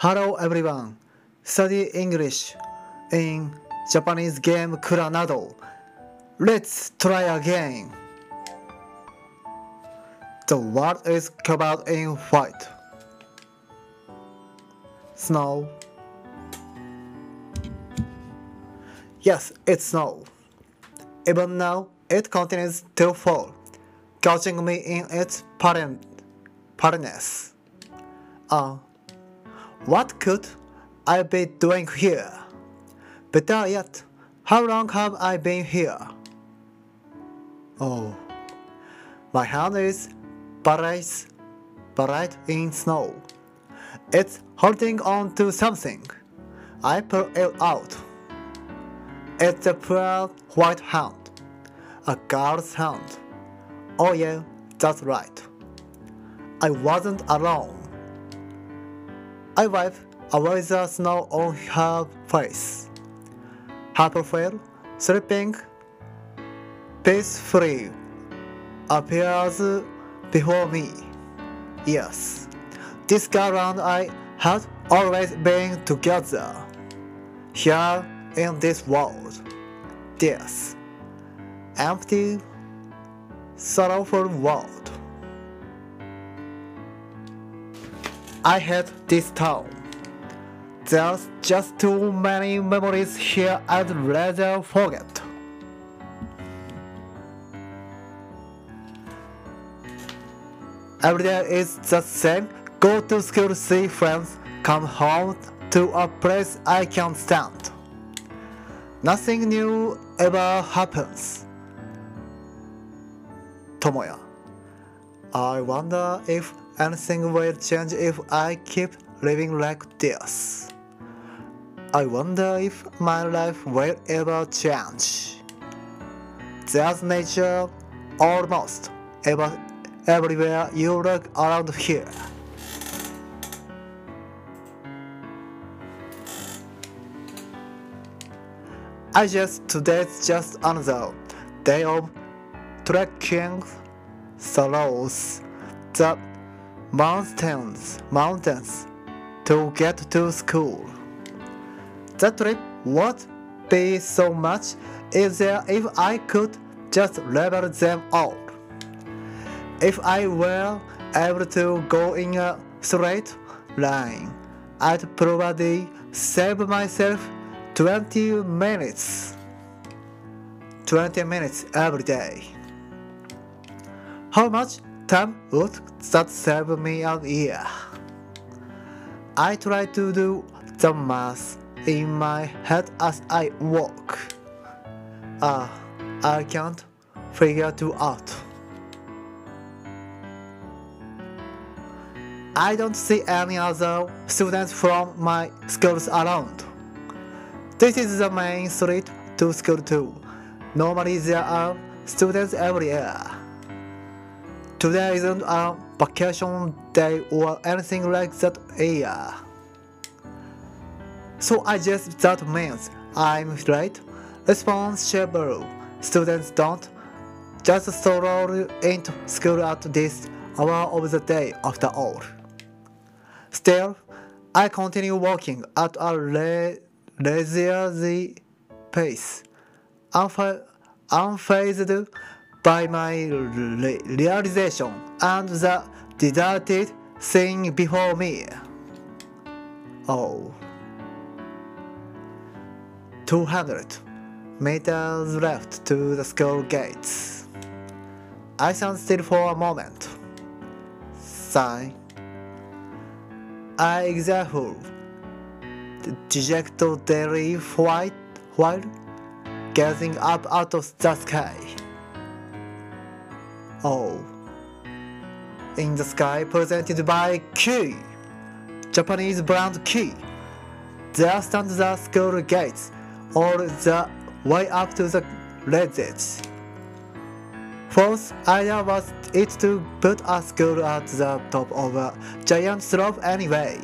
Hello everyone. Study English in Japanese game Kuranado. Let's try again. The world is covered in white. Snow. Yes, it's snow. Even now, it continues to fall, catching me in its parent, partness. Uh, what could I be doing here? Better yet, how long have I been here? Oh, my hand is buried, buried in snow. It's holding on to something. I pull it out. It's a poor white hand. A girl's hand. Oh yeah, that's right. I wasn't alone. I wipe away the snow on her face. Her profile, sleeping peacefully, appears before me. Yes, this girl and I had always been together. Here in this world, this empty, sorrowful world. I hate this town. There's just too many memories here I'd rather forget. Every day is the same. Go to school, see friends, come home to a place I can't stand. Nothing new ever happens. Tomoya. I wonder if anything will change if I keep living like this. I wonder if my life will ever change. There's nature almost ever, everywhere you look around here. I guess today's just another day of trekking through the mountains mountains to get to school. That trip would be so much easier if I could just level them all. If I were able to go in a straight line, I'd probably save myself 20 minutes. 20 minutes every day. How much time would that save me a year? I try to do the math in my head as I walk. Ah, I can't figure it out. I don't see any other students from my schools around. This is the main street to school too. Normally there are students everywhere. Today isn't a uh, vacation day or anything like that either. So I guess that means I'm right, Response: responsible. Students don't just stroll into school at this hour of the day after all. Still, I continue walking at a le- leisurely pace, unfa- unfazed by my re- realization and the deserted thing before me. Oh. 200 meters left to the school gates. I stand still for a moment. Sigh. I exhale dejectedly white while gazing up out of the sky. Oh. In the sky presented by Key, Japanese brand Key. There stand the school gates, all the way up to the exit. Fourth idea was it to put a school at the top of a giant slope anyway.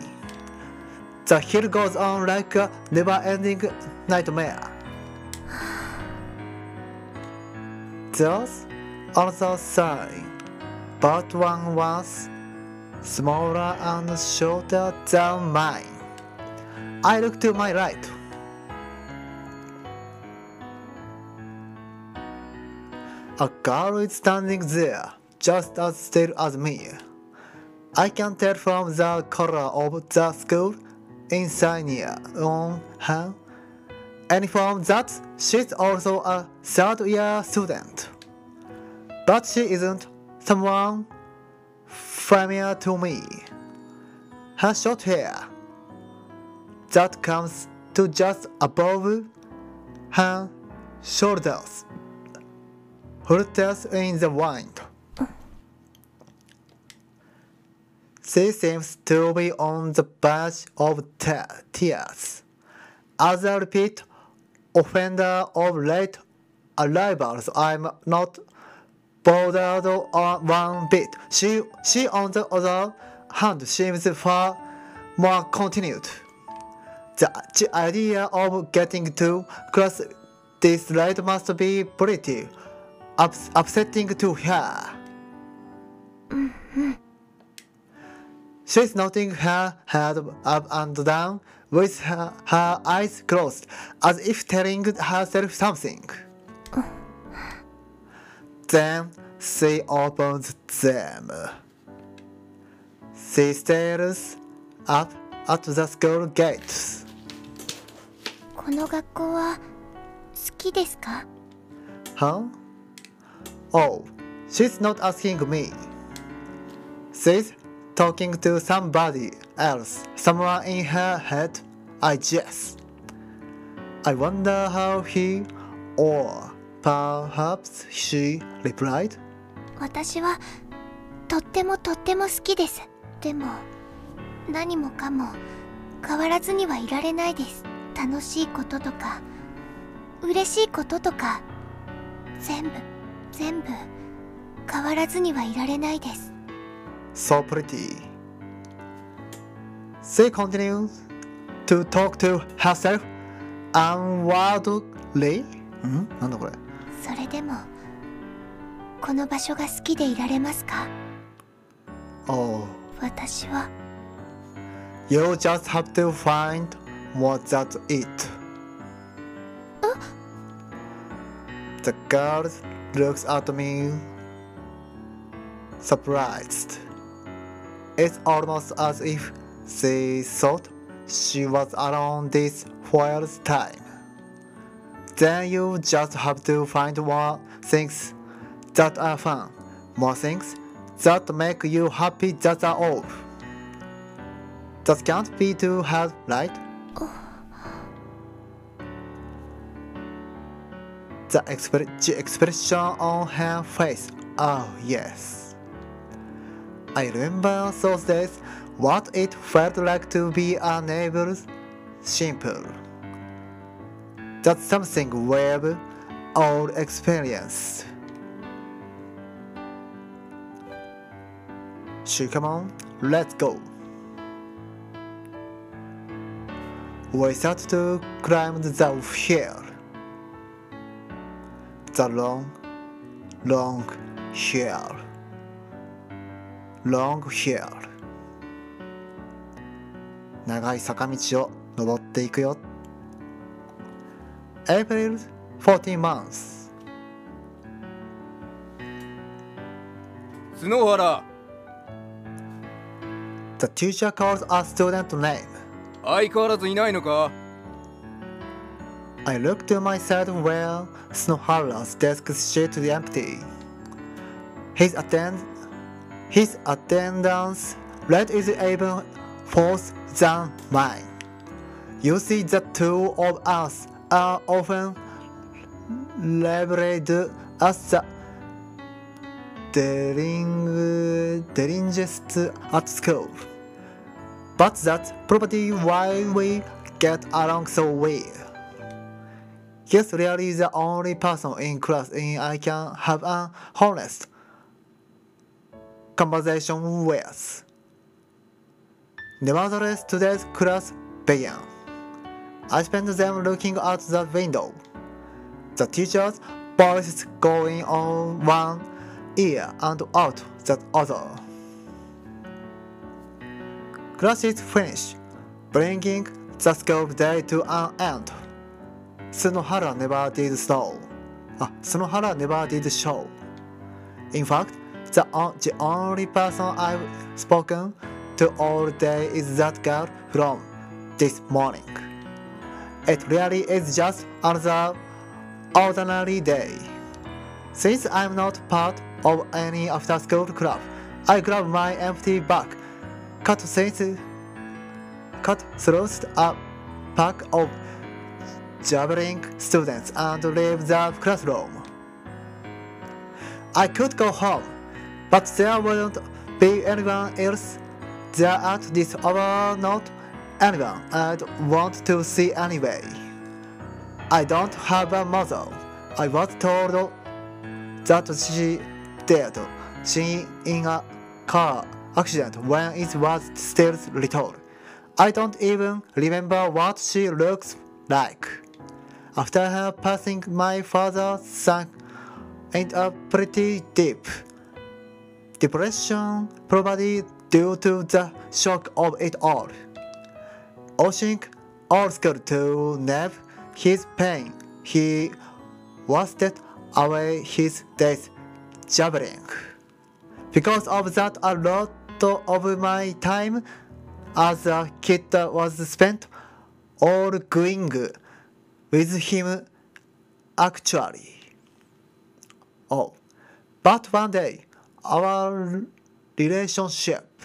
The hill goes on like a never-ending nightmare. There's another sign, but one was smaller and shorter than mine. I look to my right. A girl is standing there, just as still as me. I can tell from the color of the school insignia on her, and from that she's also a third year student. But she isn't someone familiar to me. Her short hair that comes to just above her shoulders flutters in the wind. She seems to be on the verge of te- tears. As a repeat offender of late arrivals, I'm not bothered one bit. She, she on the other hand seems far more continued. The, the idea of getting to class this late must be pretty ups- upsetting to her. Mm-hmm. She's nodding her head up and down with her, her eyes closed as if telling herself something. Oh Then she opens them. She stares up at the school gates. この学校は好きですか Huh? Oh, she's not asking me. She's talking to somebody else, someone in her head, I guess. I wonder how he, or perhaps she, replied. 私はとってもとっても好きですでも何もかも変わらずにはいられないです楽しいこととか嬉しいこととか全部全部変わらずにはいられないです So pretty. She continues to talk to herself unwordly. ん？なんだこれ？それでもこの場所が好きでいられますか Oh. 私は You just have to find what that's it. The girl looks at me, surprised. It's almost as if she thought she was alone this first time. Then you just have to find more things that are fun, more things that make you happy that are all. That can't be too hard, right? The, the expression on her face, oh yes. I remember those days, what it felt like to be unable, simple. That's something we've all experienced. So come on, let's go. We start to climb the hill. The long, long hill. Long hill. 長い坂道を登っていくよ。 April fourteen months. 角原 The teacher calls a student name. 相変わらずいないのか I look to my side where Sunohara's desk sheet is empty. His, attend his attendance rate is even worse than mine. You see the two of us are often labeled as the daringest at school. But that's probably why we get along so well. He's really the only person in class in I can have an honest conversation with. Nevertheless, today's class began. I spent them looking out the window. The teacher's voice going on one ear and out the other. Class is finished, bringing the school day to an end. Sunohara never did snow. Ah, Sunohara never did show. In fact, the, the only person I've spoken to all day is that girl from this morning. It really is just another ordinary day. Since I'm not part of any after school club, I grab my empty bag, cut cut through a pack of jabbering students and leave the classroom. I could go home, but there wouldn't be anyone else there at this hour, not anyone I'd want to see anyway. I don't have a mother. I was told that she died she in a car accident when it was still little. I don't even remember what she looks like. After her passing, my father sank into a pretty deep depression, probably due to the shock of it all. All school to nab his pain, he wasted away his days jabbering. Because of that, a lot of my time as a kid was spent arguing with him actually. Oh, but one day our relationship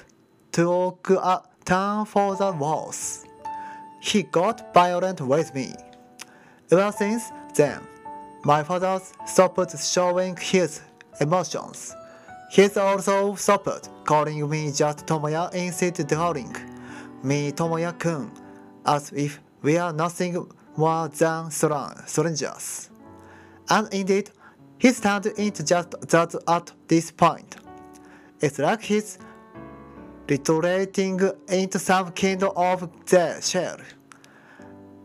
took a turn for the worse. He got violent with me. Ever since then, my father stopped showing his emotions. He's also stopped calling me just Tomoya instead of calling me Tomoya-kun, as if we are nothing more than strangers. And indeed, he's turned into just that at this point. It's like he's retreating into some kind of the shell,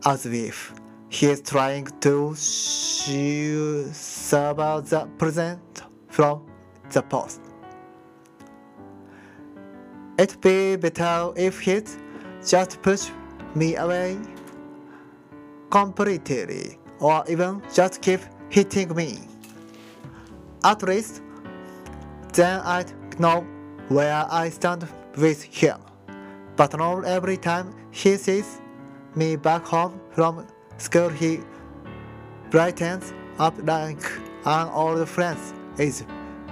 as if he is trying to sever the present from the past. It'd be better if he'd just push me away completely, or even just keep hitting me. At least, then I'd know where I stand with him. But not every time he sees me back home from school, he brightens up like an old friend is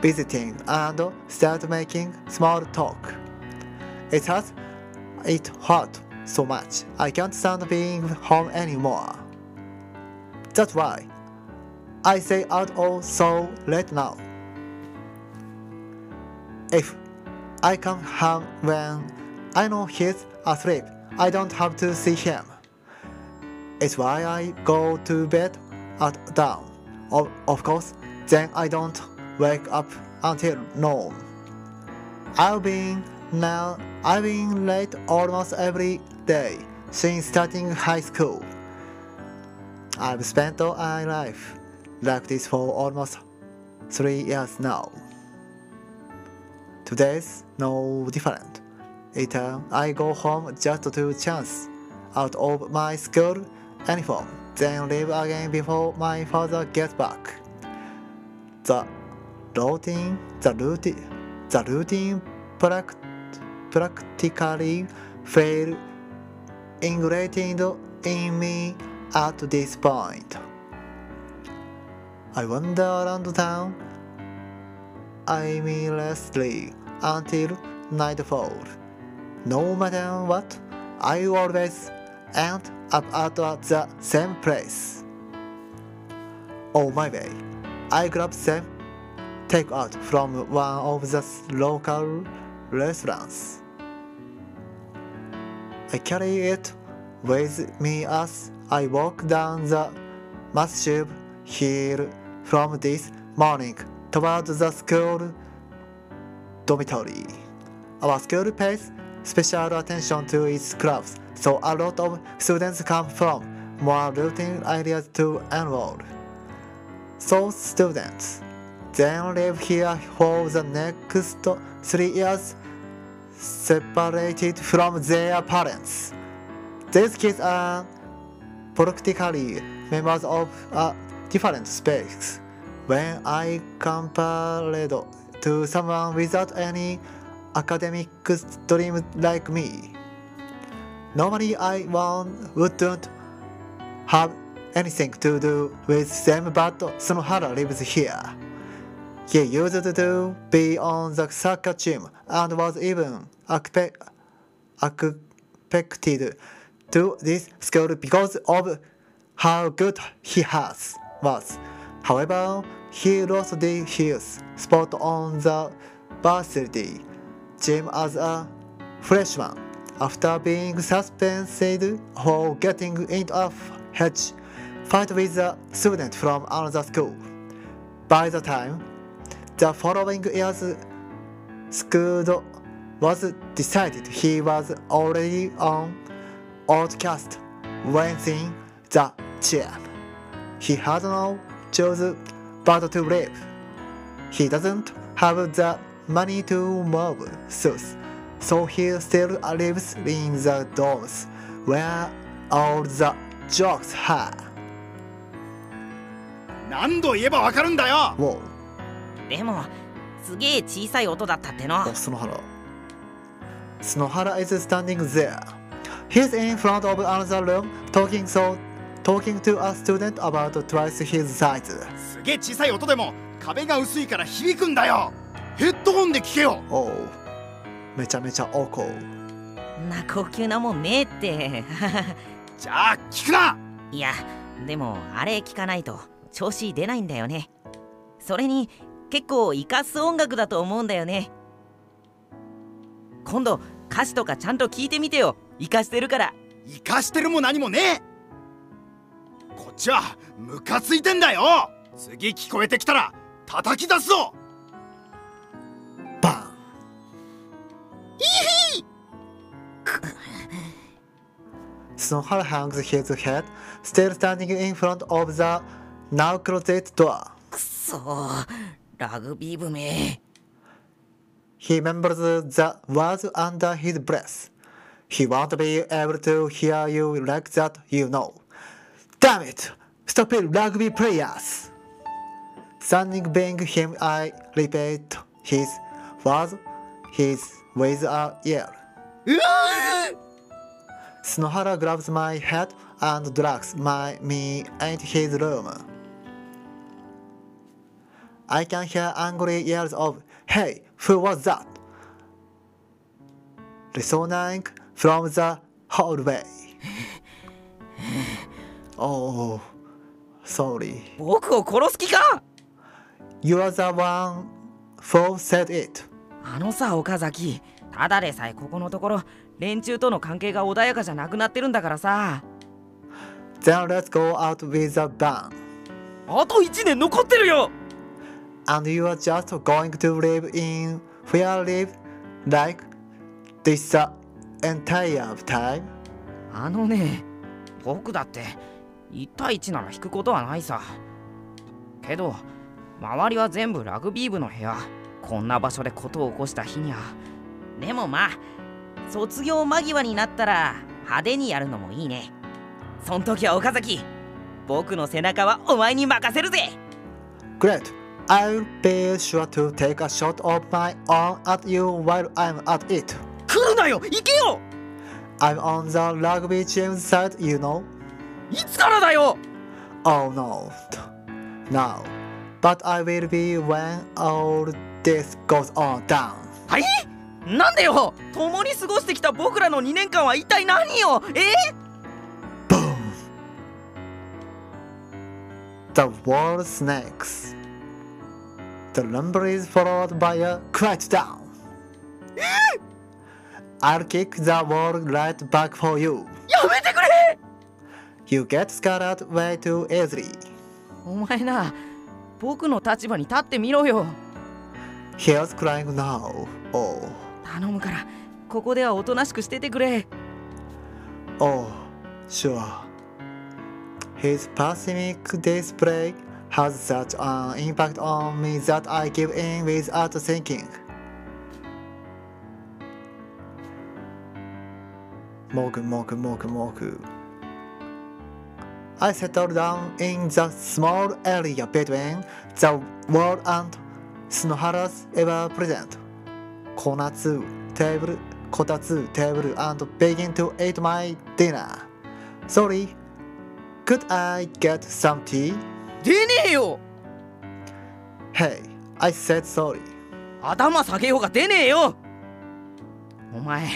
visiting and start making small talk. It has it hurt so much. I can't stand being home anymore. That's why I say out all so late now. If I come home when I know he's asleep, I don't have to see him. It's why I go to bed at dawn. Of, of course, then I don't wake up until noon. I've been now I've been late almost every day since starting high school. I've spent all my life like this for almost three years now. Today's no different. Either uh, I go home just to chance out of my school uniform, then leave again before my father gets back. The routine, the routine, the routine prac- practically fail ingrained in me at this point. I wander around town aimlessly until nightfall. No matter what, I always end up at the same place. On my way, I grab some takeout from one of the local restaurants. I carry it with me as I walk down the massive hill from this morning toward the school dormitory. Our school pays special attention to its clubs, so a lot of students come from more routine areas to enroll. Those students then live here for the next three years separated from their parents. These kids are practically members of a different space. When I compared to someone without any academic dream like me, normally I one wouldn't have anything to do with them, but Sunohara lives here. He used to be on the soccer team and was even expected to this school because of how good he has was. However, he lost his spot on the varsity team as a freshman after being suspended for getting into a fight with a student from another school. By the time the following year's school was decided, he was already on outcast winning the chair. He had no choice but to leave. He doesn't have the money to move south, so he still lives in the dorms where all the jokes are. 何度言えばわかるんだよでもすげえ小さい音だったっての oh, Sunohara. Sunohara is standing there. He's in front of another room talking so talking to a student about twice his size. すげえ小さい音でも壁が薄いから響くんだよ。ヘッドホンで聞けよ。Oh, めちゃめちゃおこ。んな高級なもんねえって。じゃあ聞くな。いやでもあれ聞かないと調子出ないんだよね。それに結構生かす音楽だと思うんだよね。今度歌詞とかちゃんと聞いてみてよ。生かしてるから。生かしてるも何もねえこっちはムカついてんだよ次聞こえてきたら叩き出すぞ Bang! Snohara hangs his head, still standing in front of the now closed door. くそーラグビー部め He remembers the words under his breath. He won't be able to hear you like that, you know. Damn it! Stop it, rugby players! Standing being him, I repeat his words, his with a yell. Sunohara grabs my head and drags my, me into his room. I can hear angry yells of, Hey, who was that? Resonating from the hallway. oh, sorry. 僕を殺す気か You are the one who said it. あのさ岡崎ただでさえここのところ連中との関係が穏やかじゃなくなってるんだからさ Then let's go out with a bang. あと1年残ってるよ and you are just going to live in where live like this entire time? あのね僕だって1対1なら引くことはないさけど周りは全部ラグビー部の部屋こんな場所でことを起こした日にゃでもまあ卒業間際になったら派手にやるのもいいねそん時は岡崎僕の背中はお前に任せるぜ Great! I'll be sure to take a shot of my own at you while I'm at it. 来るなよ行けよ I'm on the rugby team's side, you know. いつからだよ Oh no. Now. But I will be when all this goes on down. はいなんでよ共に過ごしてきた僕らの2年間は一体何よえ Boom! The wall snakes. The lumber is followed by a quiet down. I'll kick the wall right back for you. やめてくれ You get scattered way too easily. お前な僕の立場に立ってみろよ Here's crying now. Oh, 頼むからここではおとなしくしててくれ oh, sure. His pessimistic display has such an impact on me that I give in without thinking. Moku, moku, moku, moku. I settled down in the small area between the wall and Snohara's ever present konatsu table, kotatsu table and begin to eat my dinner. Sorry, could I get some tea? 出ねえよ Hey, I said sorry. 頭下げようが出ねえよお前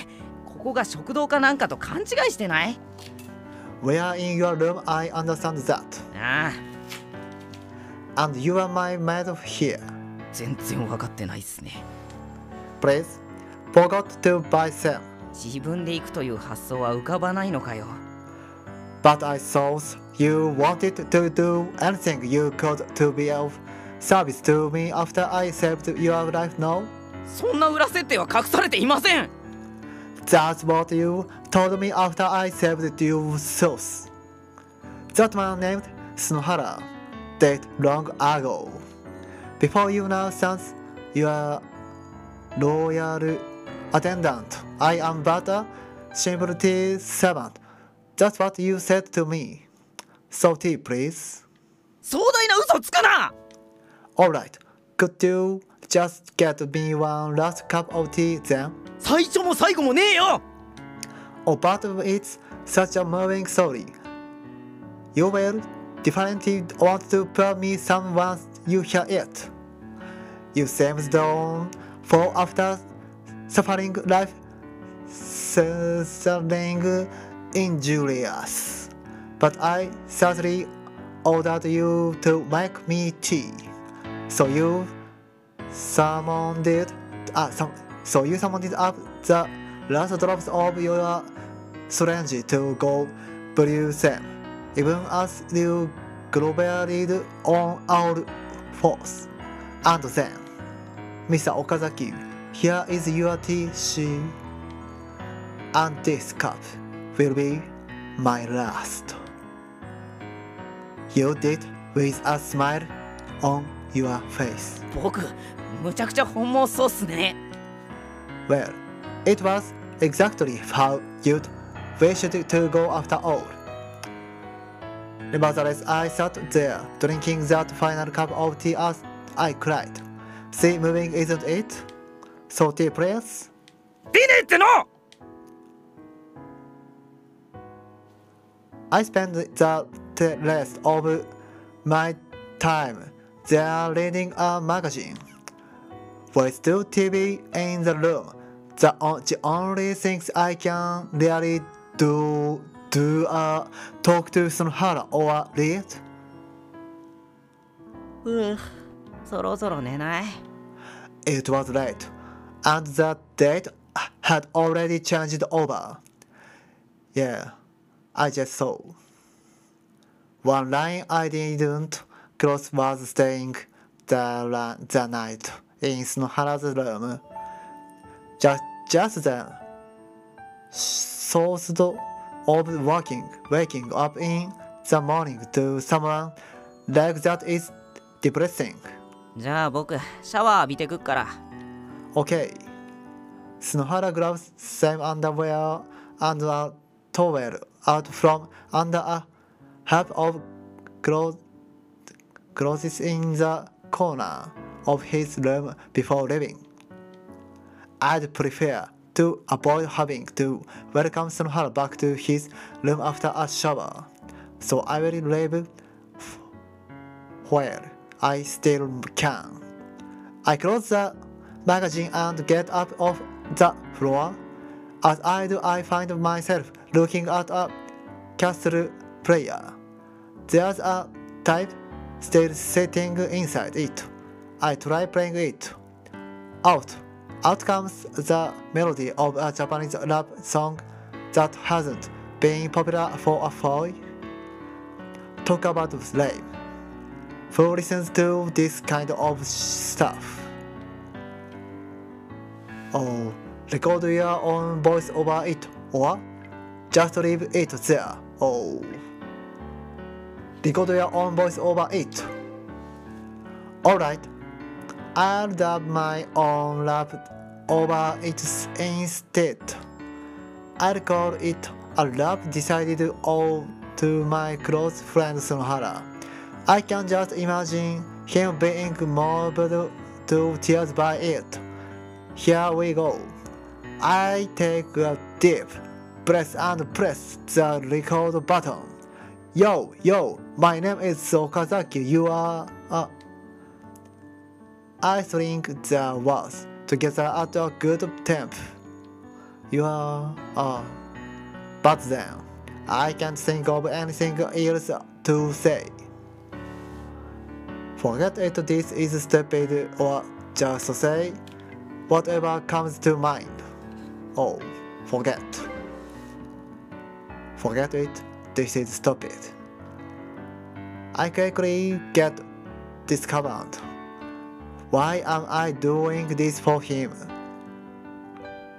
ここが食堂かなんかと勘違いしてない Where in your room I understand that. ああ And you are my maid here. 全然分かってないっすね Please, forgot to buy some. 自分で行くという発想は浮かばないのかよ But I thought you wanted to do anything you could to be of service to me after I saved your life, no? そんな裏設定は隠されていません That's what you told me after I saved your sauce. That man named Sunohara died long ago. Before you now since you are loyal attendant, I am but a simple servant. That's what you said to me. So tea, please. 壮大な嘘つくな Alright, could you just get me one last cup of tea then? 最初も最後もねえよ Oh, but it's such a moving story. You will definitely want to put me some once you hear it. You seem down for after suffering life suffering injurious. But I certainly ordered you to make me tea. So you summoned it, uh, some, so you summoned up the last drops of your strength to go brew them, even as you groveled on our force. And then, Mr. Okazaki, here is your tea, she, and this cup will be my last. You did with a smile on your face. 僕むちゃくちゃ本望そうっすね Well, it was exactly how you'd wished to go after all. Nevertheless, I sat there, drinking that final cup of tea as I cried. See, moving isn't it? So tea, please? 出ねえっての I spent the the rest of my time there reading a magazine. With two TV in the room, the, the only things I can really do do uh, talk to Sunohara or read. it was late, and the date had already changed over. Yeah, I just saw. One line I didn't cross was staying the, the night in Sunohara's room just, just then, sourced of waking, waking up in the morning to someone like that is depressing. じゃあ僕、シャワー浴びてくっから。Okay. Sunohara grabs same underwear and a towel out from under a heap of clothes in the corner of his room before leaving. I'd prefer to avoid having to welcome Sunohara back to his room after a shower, so I will leave where I still can. I close the magazine and get up off the floor. As I do, I find myself looking at a castle player. There's a type still sitting inside it. I try playing it. Out. Out comes the melody of a Japanese rap song that hasn't been popular for a while. Talk about slave. Who listens to this kind of stuff? or record your own voice over it, or just leave it there, or record your own voice over it. Alright, I'll dub my own rap over it instead. I'd call it a love decided all to my close friend Sunohara. I can just imagine him being moved to tears by it. Here we go. I take a deep breath and press the record button. Yo, yo, my name is Okazaki. You are. Uh, I string the words together at a good tempo. You are. Uh, but then, I can't think of anything else to say. Forget it, this is stupid, or just say whatever comes to mind. Oh, forget. Forget it, this is stupid. I quickly get discovered. Why am I doing this for him?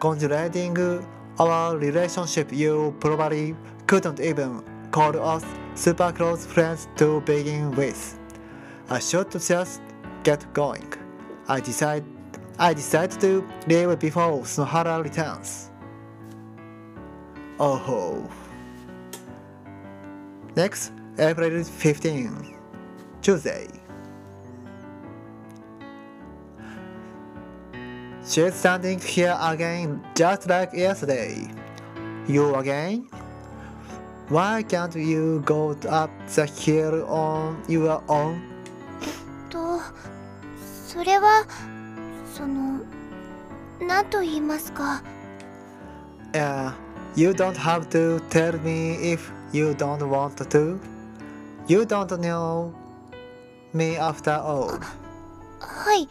Congratulating our relationship, you probably couldn't even call us super close friends to begin with. I should just get going. I decide I decide to leave before Sunohara returns. Oh. Next, April 15, Tuesday. She's standing here again just like yesterday. You again? Why can't you go up the hill on your own? とそれはその何と言いますか Uh, you don't have to tell me if you don't want to. You don't know me after all. はい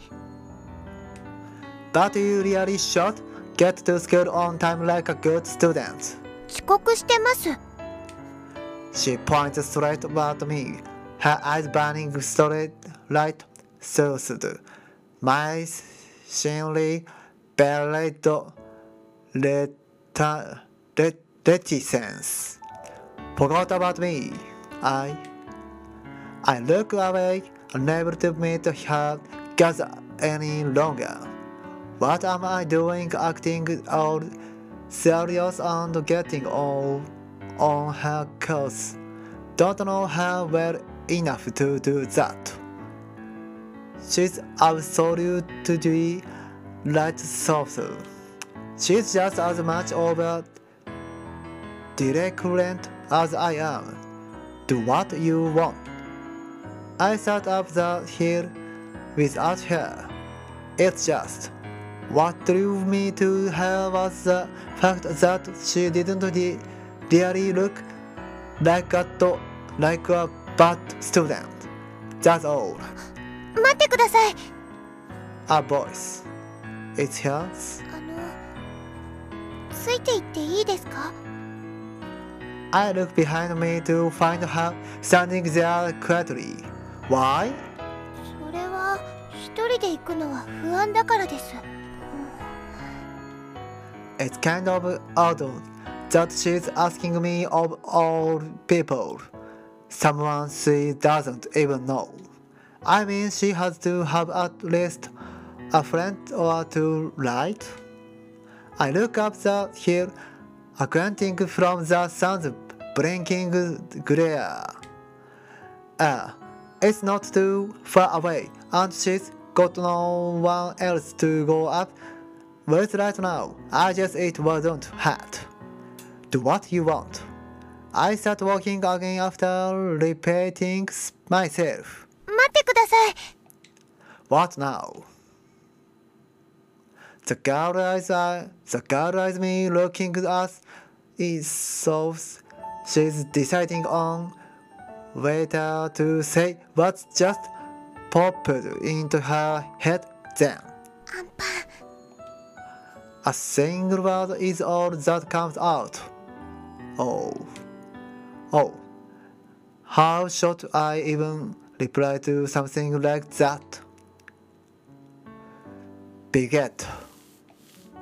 But you really should get to school on time like a good student. 遅刻してます She points straight at me, her eyes burning straight light soothed. My shinly buried reta- re- reticence. Forgot about me. I I look away, unable to meet her gaze any longer. What am I doing acting all serious and getting all on her course? Don't know her well enough to do that. She's absolutely right soft. She's just as much of a delinquent as I am. Do what you want. I sat up the hill without her. It's just what drew me to her was the fact that she didn't re- really look like a like a bad student. That's all. 待ってください A voice. It's hers. あのついていっていいですか I look behind me to find her standing there quietly. Why? それは一人で行くのは不安だからです It's kind of odd that she's asking me of all people. Someone she doesn't even know. I mean, she has to have at least a friend or two, right? I look up the hill, acquainting from the sun's blinking glare. Ah, it's not too far away, and she's got no one else to go up with right now. I just it wasn't hard. Do what you want. I start walking again after repeating myself. 待ってください What now? The girl eyes are the girl eyes me looking at us is so she's deciding on whether to say what's just popped into her head then. アンパン A single word is all that comes out. Oh. Oh. How should I even reply to something like that? Bigot.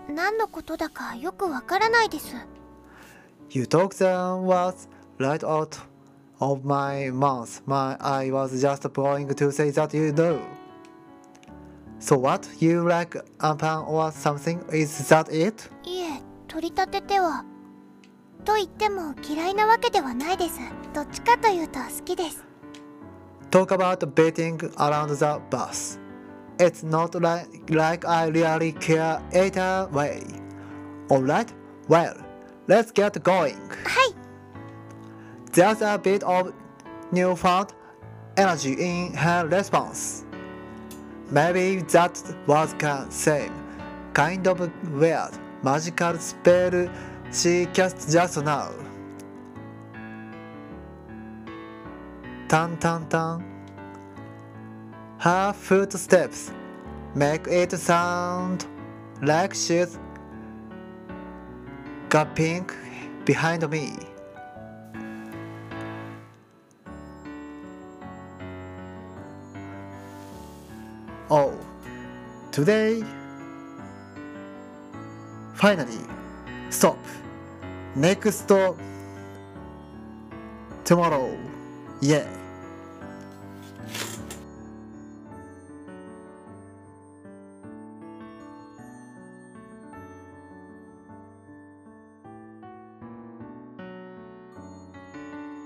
何のことだかよくわからないです You took the words right out of my mouth. My I was just going to say that you know. So what? You like a pan or something? Is that it? いえ取り立ててはと言っても嫌いなわけではないですどっちかというと好きです Talk about beating around the bus. It's not like, like I really care either way. Alright, well, let's get going. はい There's a bit of newfound energy in her response. Maybe that was the same kind of weird magical spell she cast just now. Tan tan tan. Her footsteps make it sound like she's galloping behind me. Today. Finally, stop. Next tomorrow. Yeah.